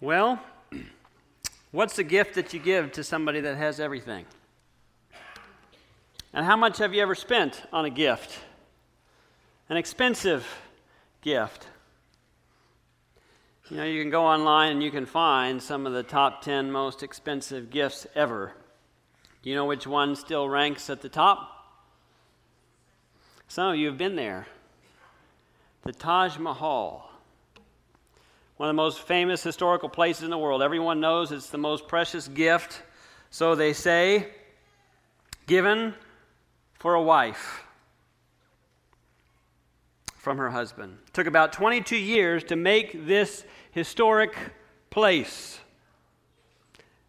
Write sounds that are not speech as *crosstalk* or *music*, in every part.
Well, what's the gift that you give to somebody that has everything? And how much have you ever spent on a gift? An expensive gift. You know, you can go online and you can find some of the top 10 most expensive gifts ever. Do you know which one still ranks at the top? Some of you have been there. The Taj Mahal one of the most famous historical places in the world. Everyone knows it's the most precious gift, so they say, given for a wife from her husband. It took about 22 years to make this historic place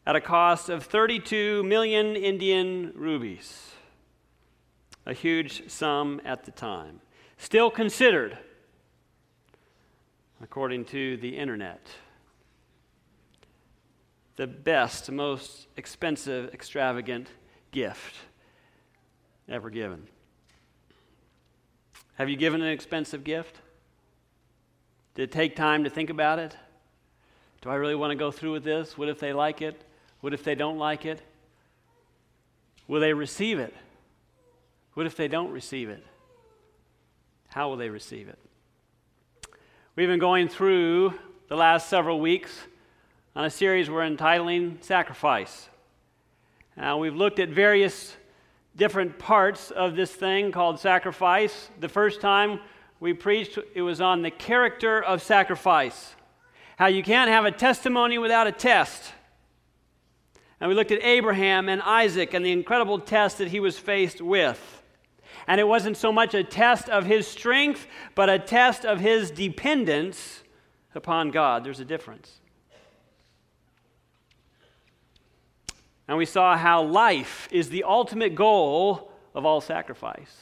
at a cost of 32 million Indian rupees, a huge sum at the time. Still considered according to the internet. The best, most expensive, extravagant gift ever given. Have you given an expensive gift? Did it take time to think about it? Do I really want to go through with this? What if they like it? What if they don't like it? Will they receive it? What if they don't receive it? How will they receive it? We've been going through the last several weeks on a series we're entitling Sacrifice. Now, we've looked at various different parts of this thing called sacrifice. The first time we preached, it was on the character of sacrifice. How you can't have a testimony without a test. And we looked at Abraham and Isaac and the incredible test that he was faced with. And it wasn't so much a test of his strength, but a test of his dependence upon God. There's a difference. And we saw how life is the ultimate goal of all sacrifice.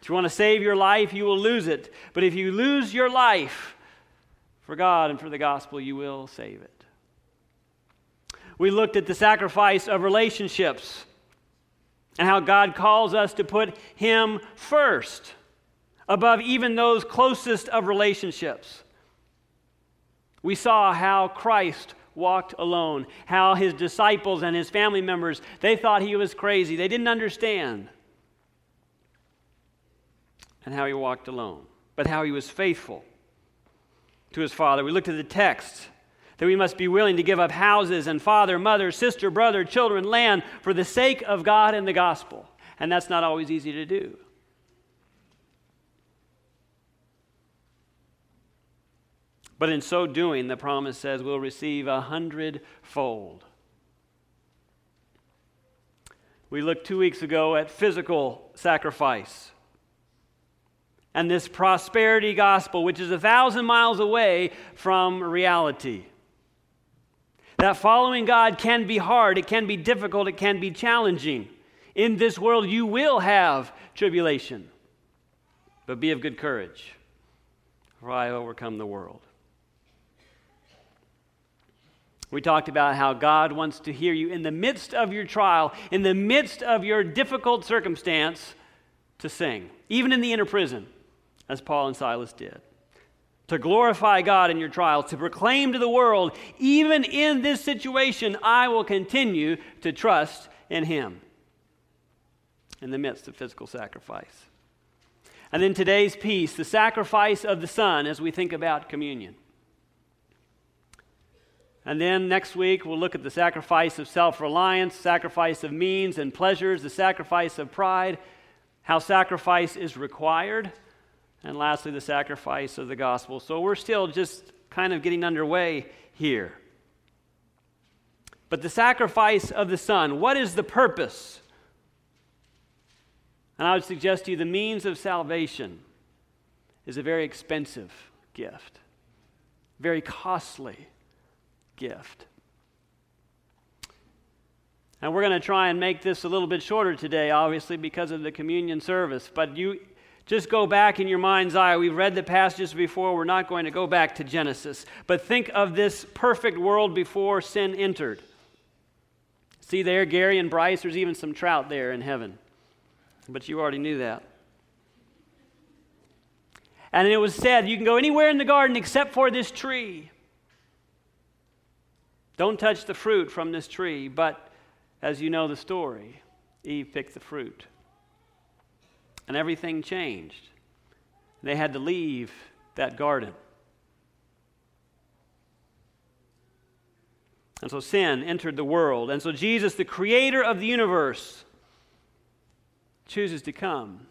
If you want to save your life, you will lose it. But if you lose your life for God and for the gospel, you will save it. We looked at the sacrifice of relationships and how God calls us to put Him first above even those closest of relationships. We saw how Christ walked alone, how his disciples and his family members, they thought he was crazy. They didn't understand. And how he walked alone, but how he was faithful to his Father. We looked at the text that we must be willing to give up houses and father, mother, sister, brother, children, land for the sake of God and the gospel. And that's not always easy to do. But in so doing, the promise says we'll receive a hundredfold. We looked two weeks ago at physical sacrifice and this prosperity gospel, which is a thousand miles away from reality. That following God can be hard, it can be difficult, it can be challenging. In this world, you will have tribulation. But be of good courage, for I overcome the world. We talked about how God wants to hear you in the midst of your trial, in the midst of your difficult circumstance, to sing, even in the inner prison, as Paul and Silas did to glorify God in your trials, to proclaim to the world, even in this situation, I will continue to trust in Him in the midst of physical sacrifice. And then today's piece, the sacrifice of the Son, as we think about communion. And then next week, we'll look at the sacrifice of self reliance, sacrifice of means and pleasures, the sacrifice of pride, how sacrifice is required and lastly, the sacrifice of the gospel. So we're still just kind of getting underway here. But the sacrifice of the Son, what is the purpose? And I would suggest to you the means of salvation is a very expensive gift, very costly gift. And we're going to try and make this a little bit shorter today, obviously, because of the communion service. But you, just go back in your mind's eye. We've read the passages before. We're not going to go back to Genesis. But think of this perfect world before sin entered. See there, Gary and Bryce, there's even some trout there in heaven. But you already knew that. And it was said, you can go anywhere in the garden except for this tree. Don't touch the fruit from this tree. But as you know the story, Eve picked the fruit. And everything changed. They had to leave that garden. And so sin entered the world. And so Jesus, the creator of the universe, chooses to come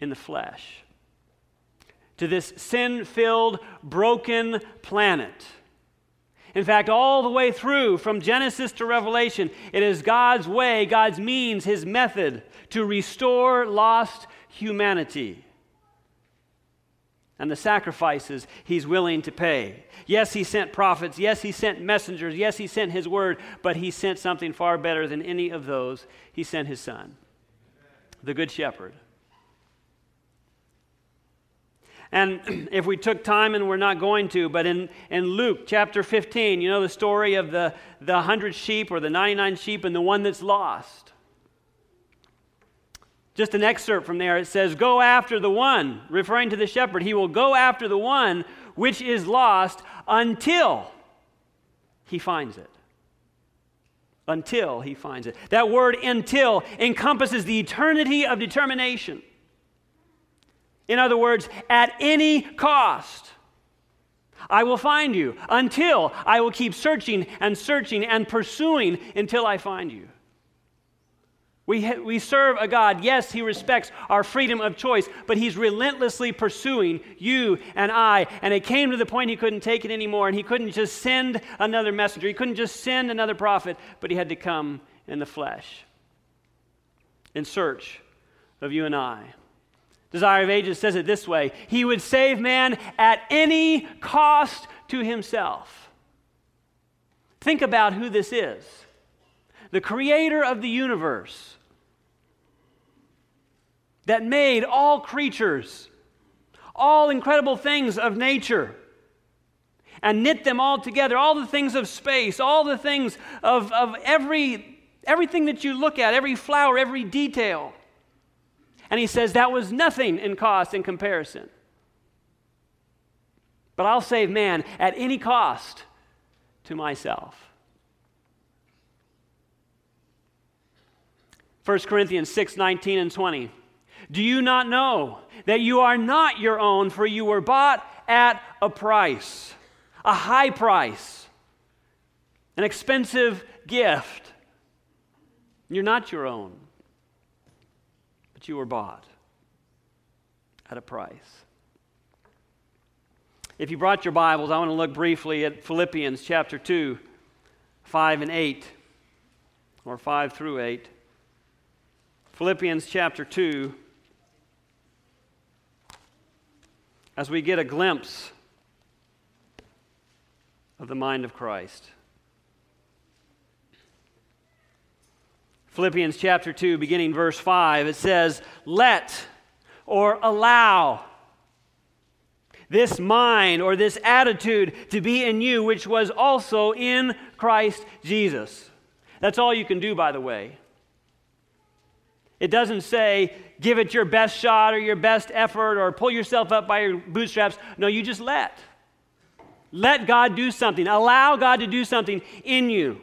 in the flesh to this sin filled, broken planet. In fact, all the way through, from Genesis to Revelation, it is God's way, God's means, His method to restore lost humanity and the sacrifices He's willing to pay. Yes, He sent prophets. Yes, He sent messengers. Yes, He sent His word, but He sent something far better than any of those. He sent His Son, the Good Shepherd And *clears throat* if we took time, and we're not going to, but in, in Luke chapter 15, you know the story of the, the 100 sheep or the 99 sheep and the one that's lost. Just an excerpt from there. It says, Go after the one, referring to the shepherd. He will go after the one which is lost until he finds it. Until he finds it. That word until encompasses the eternity of determination. In other words, at any cost, I will find you until I will keep searching and searching and pursuing until I find you. We, ha- we serve a God, yes, He respects our freedom of choice, but He's relentlessly pursuing you and I. And it came to the point He couldn't take it anymore, and He couldn't just send another messenger, He couldn't just send another prophet, but He had to come in the flesh in search of you and I. Desire of Ages says it this way He would save man at any cost to himself. Think about who this is the creator of the universe that made all creatures, all incredible things of nature, and knit them all together, all the things of space, all the things of, of every, everything that you look at, every flower, every detail. And he says that was nothing in cost in comparison. But I'll save man at any cost to myself. 1 Corinthians 6 19 and 20. Do you not know that you are not your own, for you were bought at a price, a high price, an expensive gift? You're not your own but you were bought at a price. If you brought your Bibles, I want to look briefly at Philippians chapter 2, 5 and 8, or 5 through 8. Philippians chapter 2, as we get a glimpse of the mind of Christ. Philippians chapter 2, beginning verse 5, it says, Let or allow this mind or this attitude to be in you, which was also in Christ Jesus. That's all you can do, by the way. It doesn't say, give it your best shot or your best effort or pull yourself up by your bootstraps. No, you just let. Let God do something. Allow God to do something in you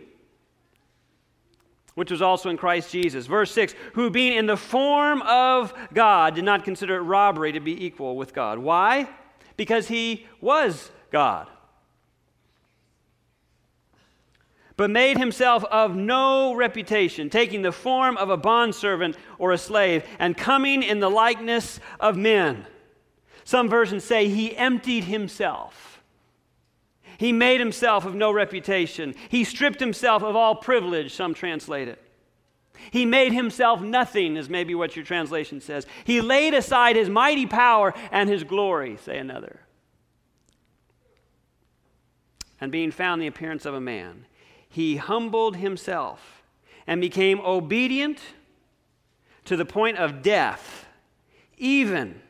which was also in Christ Jesus. Verse 6 Who being in the form of God did not consider it robbery to be equal with God. Why? Because he was God. But made himself of no reputation, taking the form of a bondservant or a slave, and coming in the likeness of men. Some versions say he emptied himself he made himself of no reputation. He stripped himself of all privilege, some translate it. He made himself nothing, is maybe what your translation says. He laid aside his mighty power and his glory, say another. And being found in the appearance of a man, he humbled himself and became obedient to the point of death, even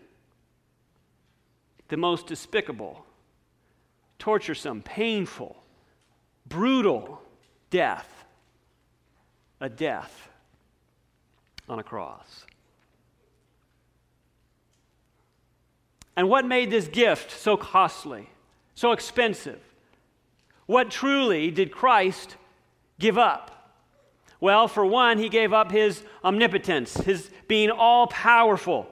the most despicable torturesome, painful, brutal death. A death on a cross. And what made this gift so costly, so expensive? What truly did Christ give up? Well, for one, he gave up his omnipotence, his being all powerful.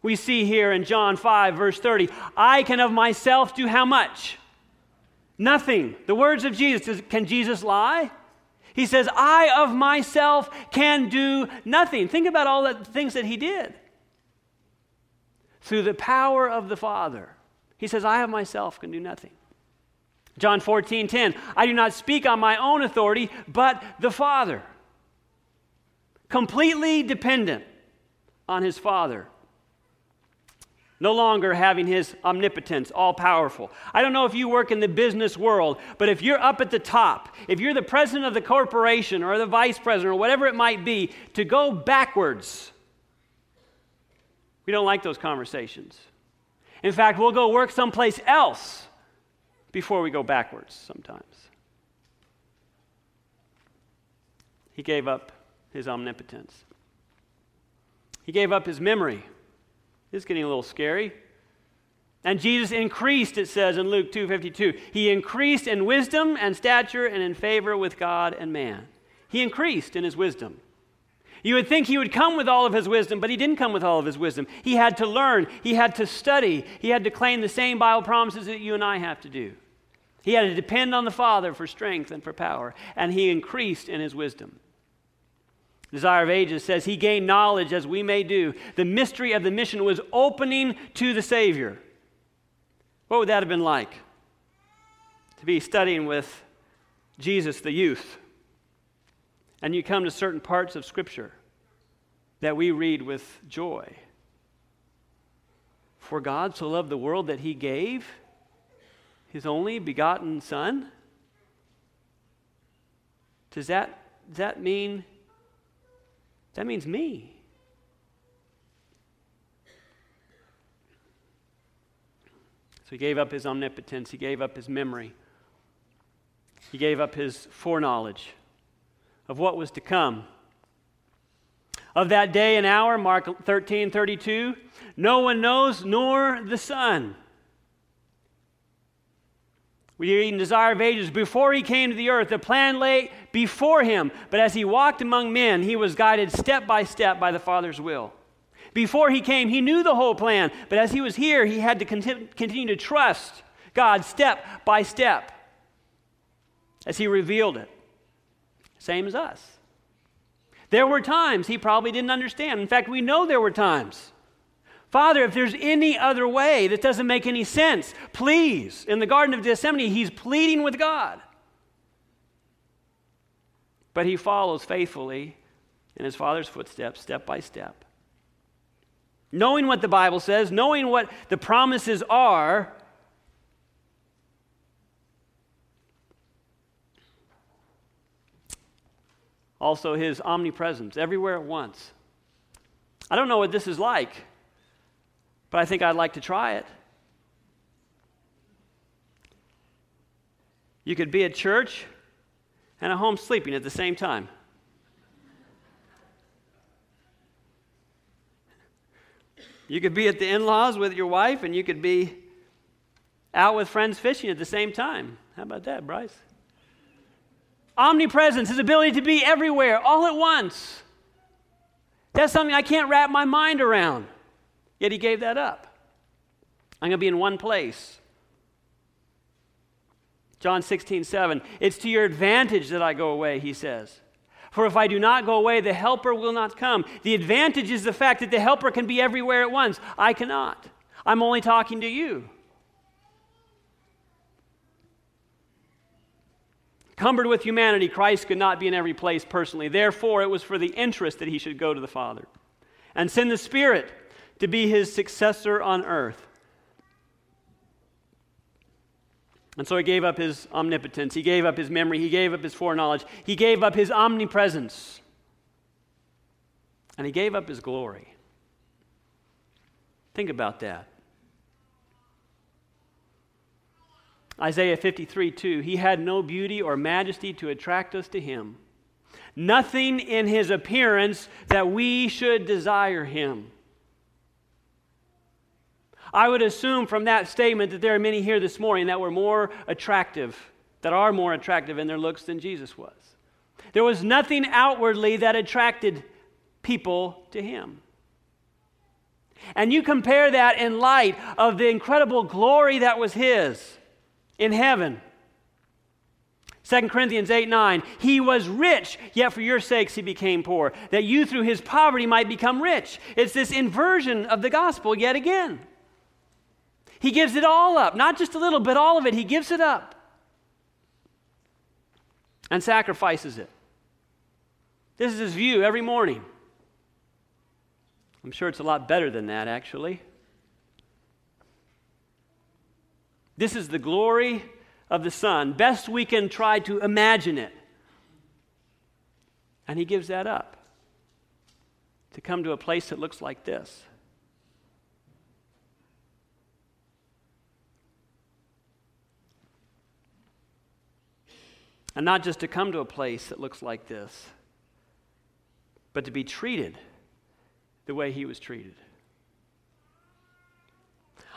We see here in John 5, verse 30, I can of myself do how much? Nothing. The words of Jesus. Can Jesus lie? He says, I of myself can do nothing. Think about all the things that he did. Through the power of the Father. He says, I of myself can do nothing. John 14, 10, I do not speak on my own authority, but the Father. Completely dependent on his Father no longer having his omnipotence, all powerful. I don't know if you work in the business world, but if you're up at the top, if you're the president of the corporation or the vice president or whatever it might be, to go backwards, we don't like those conversations. In fact, we'll go work someplace else before we go backwards sometimes. He gave up his omnipotence. He gave up his memory. This is getting a little scary. And Jesus increased, it says in Luke 2.52. He increased in wisdom and stature and in favor with God and man. He increased in his wisdom. You would think he would come with all of his wisdom, but he didn't come with all of his wisdom. He had to learn, he had to study, he had to claim the same Bible promises that you and I have to do. He had to depend on the Father for strength and for power, and he increased in his wisdom. Desire of Ages says he gained knowledge as we may do. The mystery of the mission was opening to the Savior. What would that have been like? To be studying with Jesus, the youth, and you come to certain parts of Scripture that we read with joy. For God so loved the world that he gave his only begotten Son? Does that, does that mean that means me. So he gave up his omnipotence, he gave up his memory, he gave up his foreknowledge of what was to come. Of that day and hour, Mark 13 32, no one knows, nor the Son we read in Desire of Ages, before he came to the earth, the plan lay before him, but as he walked among men, he was guided step by step by the Father's will. Before he came, he knew the whole plan, but as he was here, he had to continue to trust God step by step as he revealed it. Same as us. There were times he probably didn't understand. In fact, we know there were times. Father, if there's any other way that doesn't make any sense, please. In the Garden of Gethsemane, he's pleading with God. But he follows faithfully in his Father's footsteps, step by step. Knowing what the Bible says, knowing what the promises are, also his omnipresence everywhere at once. I don't know what this is like but I think I'd like to try it. You could be at church and at home sleeping at the same time. You could be at the in laws with your wife, and you could be out with friends fishing at the same time. How about that, Bryce? Omnipresence, his ability to be everywhere all at once. That's something I can't wrap my mind around. Yet he gave that up. I'm going to be in one place. John 16, 7. It's to your advantage that I go away, he says. For if I do not go away, the helper will not come. The advantage is the fact that the helper can be everywhere at once. I cannot. I'm only talking to you. Cumbered with humanity, Christ could not be in every place personally. Therefore, it was for the interest that he should go to the Father and send the Spirit to be his successor on earth. And so he gave up his omnipotence, he gave up his memory, he gave up his foreknowledge, he gave up his omnipresence, and he gave up his glory. Think about that. Isaiah 53 2, he had no beauty or majesty to attract us to him. Nothing in his appearance that we should desire him. I would assume from that statement that there are many here this morning that were more attractive that are more attractive in their looks than Jesus was. There was nothing outwardly that attracted people to him. And you compare that in light of the incredible glory that was his in heaven. 2 Corinthians 8 9, he was rich, yet for your sakes he became poor, that you through his poverty might become rich. It's this inversion of the gospel yet again. He gives it all up, not just a little, but all of it. He gives it up and sacrifices it. This is his view every morning. I'm sure it's a lot better than that, actually. This is the glory of the Son. Best we can try to imagine it. And he gives that up to come to a place that looks like this. And not just to come to a place that looks like this, but to be treated the way he was treated.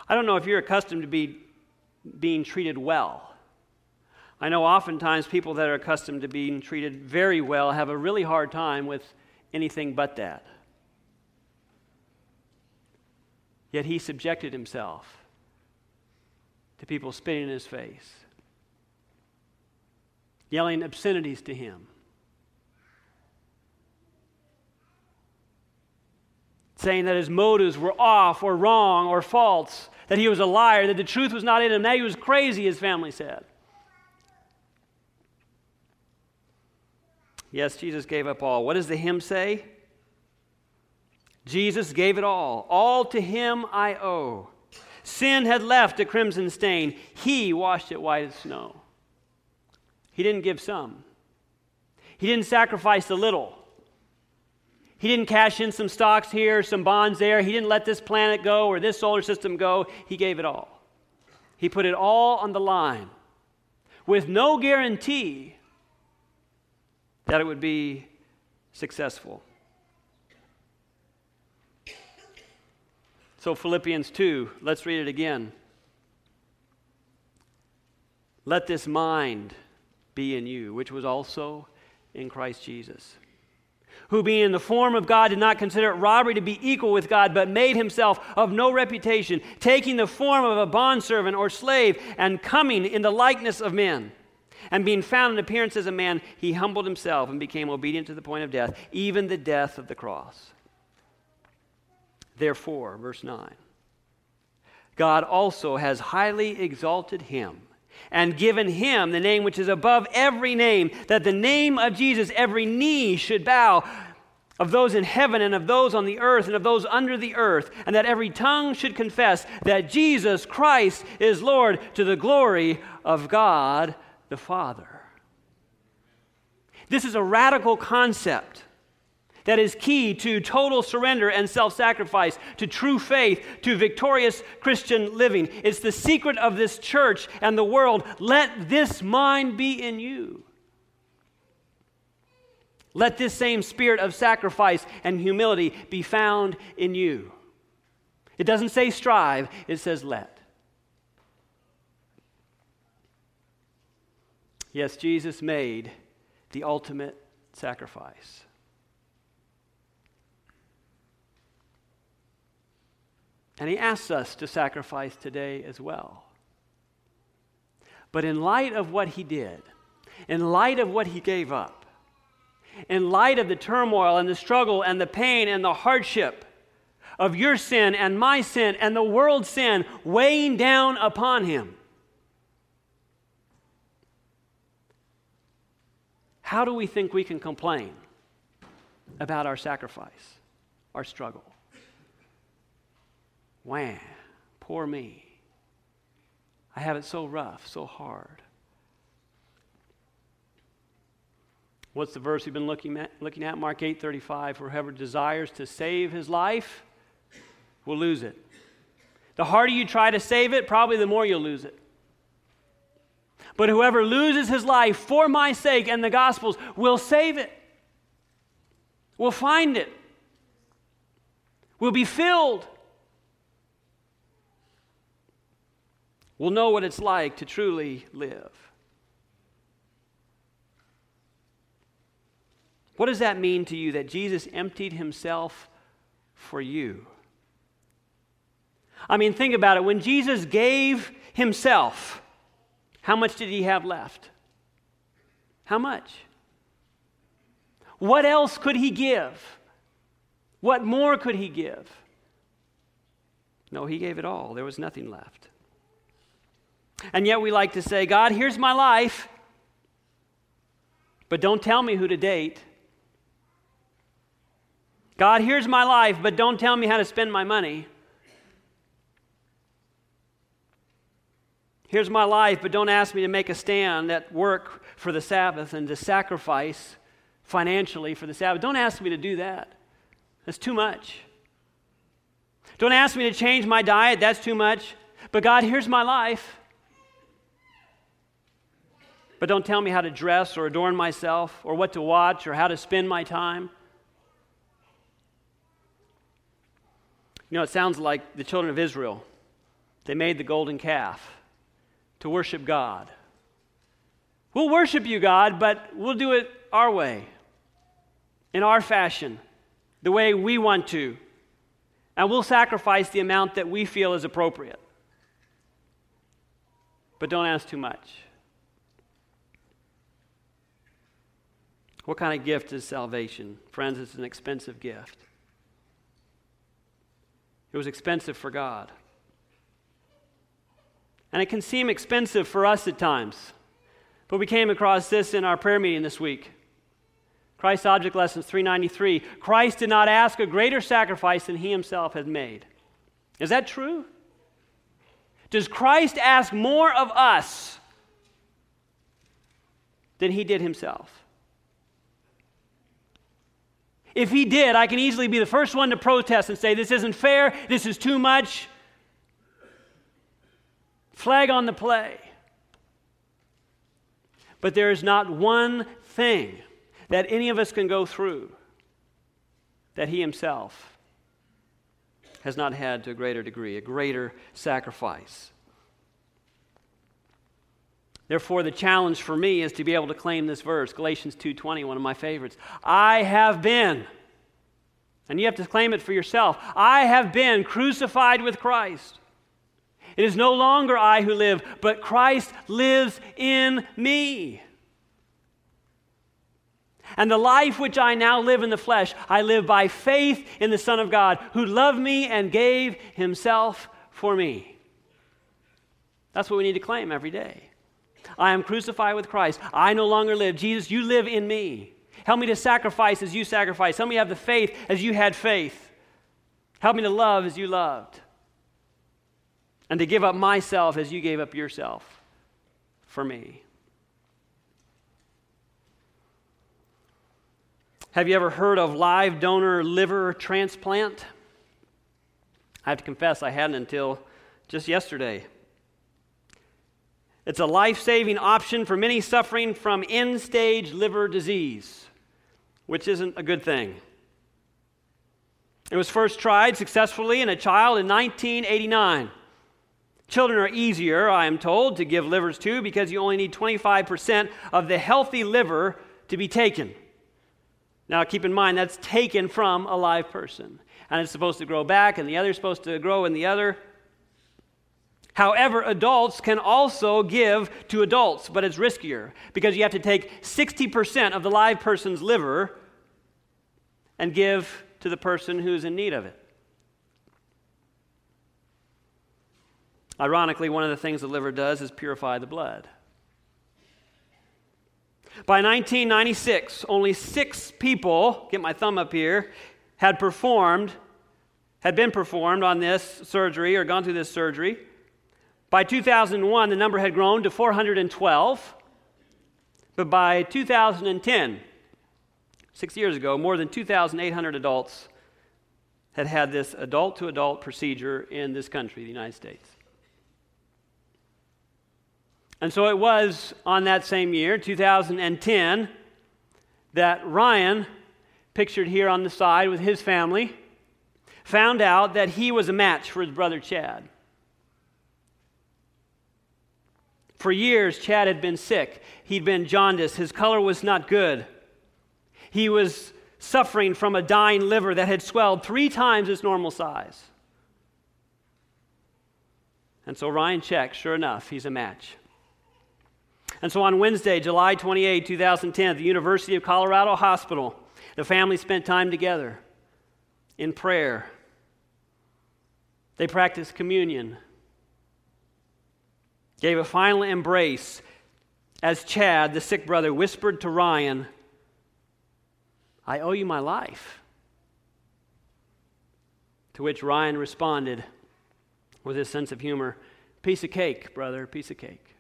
I don't know if you're accustomed to be being treated well. I know oftentimes people that are accustomed to being treated very well have a really hard time with anything but that. Yet he subjected himself to people spitting in his face, yelling obscenities to him saying that his motives were off or wrong or false, that he was a liar, that the truth was not in him, that he was crazy, his family said. Yes, Jesus gave up all. What does the hymn say? Jesus gave it all. All to him I owe. Sin had left a crimson stain. He washed it white as snow. He didn't give some. He didn't sacrifice a little. He didn't cash in some stocks here, some bonds there. He didn't let this planet go or this solar system go. He gave it all. He put it all on the line with no guarantee that it would be successful. So, Philippians 2, let's read it again. Let this mind be in you, which was also in Christ Jesus who being in the form of God did not consider it robbery to be equal with God, but made himself of no reputation, taking the form of a bondservant or slave, and coming in the likeness of men. And being found in appearance as a man, he humbled himself and became obedient to the point of death, even the death of the cross. Therefore, verse 9, God also has highly exalted him and given him the name which is above every name, that the name of Jesus every knee should bow of those in heaven and of those on the earth and of those under the earth, and that every tongue should confess that Jesus Christ is Lord to the glory of God the Father. This is a radical concept that is key to total surrender and self sacrifice, to true faith, to victorious Christian living. It's the secret of this church and the world. Let this mind be in you. Let this same spirit of sacrifice and humility be found in you. It doesn't say strive, it says let. Yes, Jesus made the ultimate sacrifice. And he asks us to sacrifice today as well. But in light of what he did, in light of what he gave up, in light of the turmoil and the struggle and the pain and the hardship of your sin and my sin and the world's sin weighing down upon him, how do we think we can complain about our sacrifice, our struggle? Wham, poor me. I have it so rough, so hard. What's the verse we've been looking at? Looking at Mark 8:35. For whoever desires to save his life will lose it. The harder you try to save it, probably the more you'll lose it. But whoever loses his life for my sake and the gospel's will save it. Will find it. Will be filled. will know what it's like to truly live. What does that mean to you that Jesus emptied himself for you? I mean, think about it. When Jesus gave himself, how much did he have left? How much? What else could he give? What more could he give? No, he gave it all. There was nothing left. And yet we like to say, God, here's my life, but don't tell me who to date. God, here's my life, but don't tell me how to spend my money. Here's my life, but don't ask me to make a stand at work for the Sabbath and to sacrifice financially for the Sabbath. Don't ask me to do that. That's too much. Don't ask me to change my diet. That's too much. But God, here's my life. But don't tell me how to dress or adorn myself or what to watch or how to spend my time. You know, it sounds like the children of Israel. They made the golden calf to worship God. We'll worship you, God, but we'll do it our way, in our fashion, the way we want to. And we'll sacrifice the amount that we feel is appropriate. But don't ask too much. What kind of gift is salvation? Friends, it's an expensive gift. It was expensive for God. And it can seem expensive for us at times. But we came across this in our prayer meeting this week. Christ Object Lessons 393. Christ did not ask a greater sacrifice than he himself had made. Is that true? Does Christ ask more of us than he did himself? If he did, I can easily be the first one to protest and say, This isn't fair, this is too much. Flag on the play. But there is not one thing that any of us can go through that he himself has not had to a greater degree, a greater sacrifice. Therefore, the challenge for me is to be able to claim this verse, Galatians 2:20, one of my favorites. I have been, and you have to claim it for yourself. I have been crucified with Christ. It is no longer I who live, but Christ lives in me. And the life which I now live in the flesh, I live by faith in the Son of God, who loved me and gave himself for me. That's what we need to claim every day. I am crucified with Christ. I no longer live. Jesus, you live in me. Help me to sacrifice as you sacrificed. Help me have the faith as you had faith. Help me to love as you loved and to give up myself as you gave up yourself for me. Have you ever heard of live donor liver transplant? I have to confess, I hadn't until just yesterday. It's a life saving option for many suffering from end stage liver disease, which isn't a good thing. It was first tried successfully in a child in 1989. Children are easier, I am told, to give livers to because you only need 25% of the healthy liver to be taken. Now, keep in mind, that's taken from a live person. And it's supposed to grow back, and the other is supposed to grow in the other. However, adults can also give to adults, but it's riskier because you have to take 60% of the live person's liver and give to the person who's in need of it. Ironically, one of the things the liver does is purify the blood. By 1996, only six people, get my thumb up here, had performed, had been performed on this surgery or gone through this surgery. By 2001, the number had grown to 412. But by 2010, six years ago, more than 2,800 adults had had this adult to adult procedure in this country, the United States. And so it was on that same year, 2010, that Ryan, pictured here on the side with his family, found out that he was a match for his brother Chad. For years, Chad had been sick. He'd been jaundiced. His color was not good. He was suffering from a dying liver that had swelled three times its normal size. And so Ryan checks, sure enough, he's a match. And so on Wednesday, July 28, 2010, at the University of Colorado Hospital, the family spent time together in prayer. They practiced communion, gave a final embrace as Chad, the sick brother, whispered to Ryan, I owe you my life. To which Ryan responded with his sense of humor, Piece of cake, brother, piece of cake.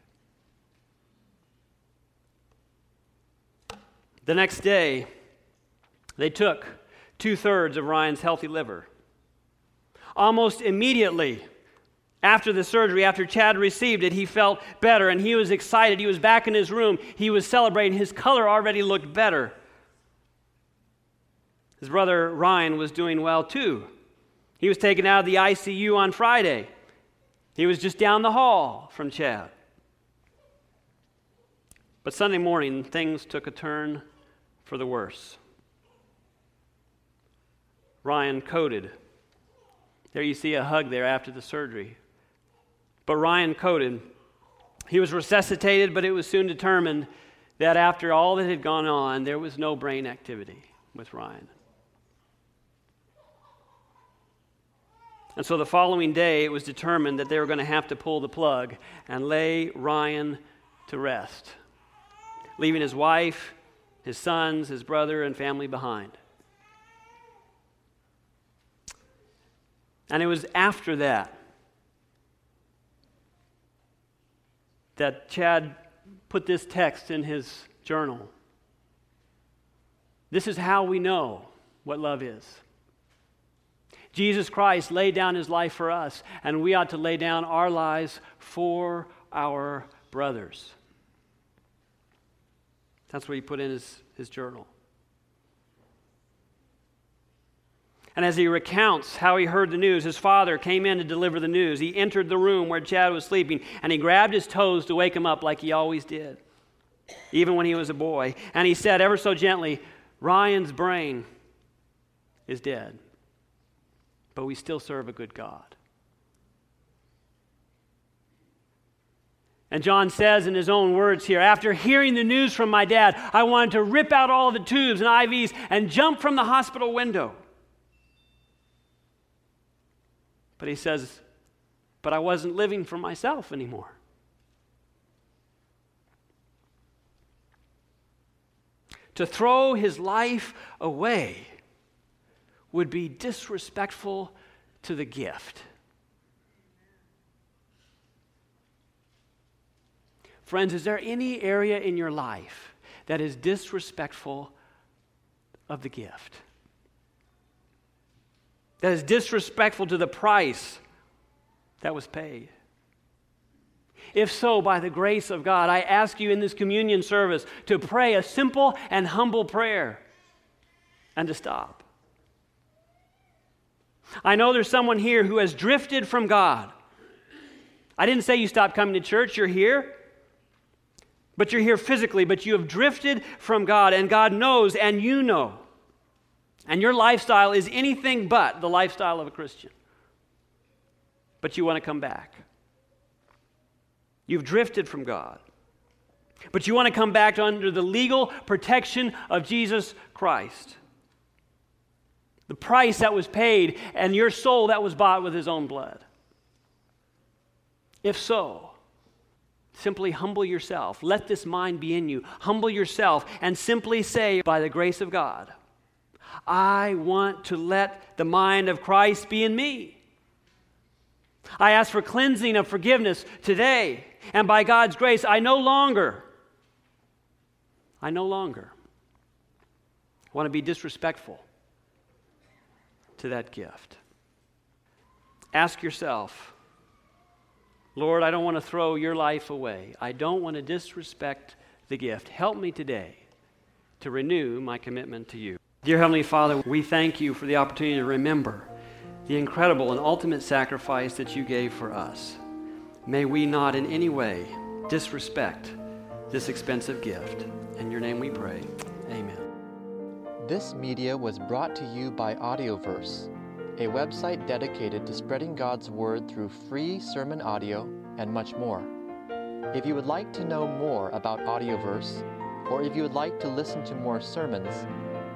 The next day, they took two thirds of Ryan's healthy liver. Almost immediately after the surgery, after Chad received it, he felt better and he was excited. He was back in his room. He was celebrating. His color already looked better. His brother Ryan was doing well too. He was taken out of the ICU on Friday. He was just down the hall from Chad. But Sunday morning, things took a turn for the worse. Ryan coded. There you see a hug there after the surgery. But Ryan coded. He was resuscitated, but it was soon determined that after all that had gone on, there was no brain activity with Ryan. And so the following day, it was determined that they were going to have to pull the plug and lay Ryan to rest, leaving his wife his sons, his brother, and family behind. And it was after that that Chad put this text in his journal. This is how we know what love is. Jesus Christ laid down his life for us, and we ought to lay down our lives for our brothers. That's what he put in his, his journal. And as he recounts how he heard the news, his father came in to deliver the news. He entered the room where Chad was sleeping and he grabbed his toes to wake him up like he always did, even when he was a boy. And he said, ever so gently, Ryan's brain is dead, but we still serve a good God. And John says in his own words here after hearing the news from my dad, I wanted to rip out all the tubes and IVs and jump from the hospital window. But he says, But I wasn't living for myself anymore. To throw his life away would be disrespectful to the gift. Friends, is there any area in your life that is disrespectful of the gift? That is disrespectful to the price that was paid? If so, by the grace of God, I ask you in this communion service to pray a simple and humble prayer and to stop. I know there's someone here who has drifted from God. I didn't say you stopped coming to church, you're here. But you're here physically, but you have drifted from God, and God knows, and you know. And your lifestyle is anything but the lifestyle of a Christian. But you want to come back. You've drifted from God. But you want to come back under the legal protection of Jesus Christ. The price that was paid, and your soul that was bought with his own blood. If so, Simply humble yourself. Let this mind be in you. Humble yourself and simply say, by the grace of God, I want to let the mind of Christ be in me. I ask for cleansing of forgiveness today. And by God's grace, I no longer, I no longer want to be disrespectful to that gift. Ask yourself, Lord, I don't want to throw your life away. I don't want to disrespect the gift. Help me today to renew my commitment to you. Dear Heavenly Father, we thank you for the opportunity to remember the incredible and ultimate sacrifice that you gave for us. May we not in any way disrespect this expensive gift. In your name we pray. Amen. This media was brought to you by Audioverse, a website dedicated to spreading God's Word through free sermon audio and much more. If you would like to know more about Audioverse, or if you would like to listen to more sermons,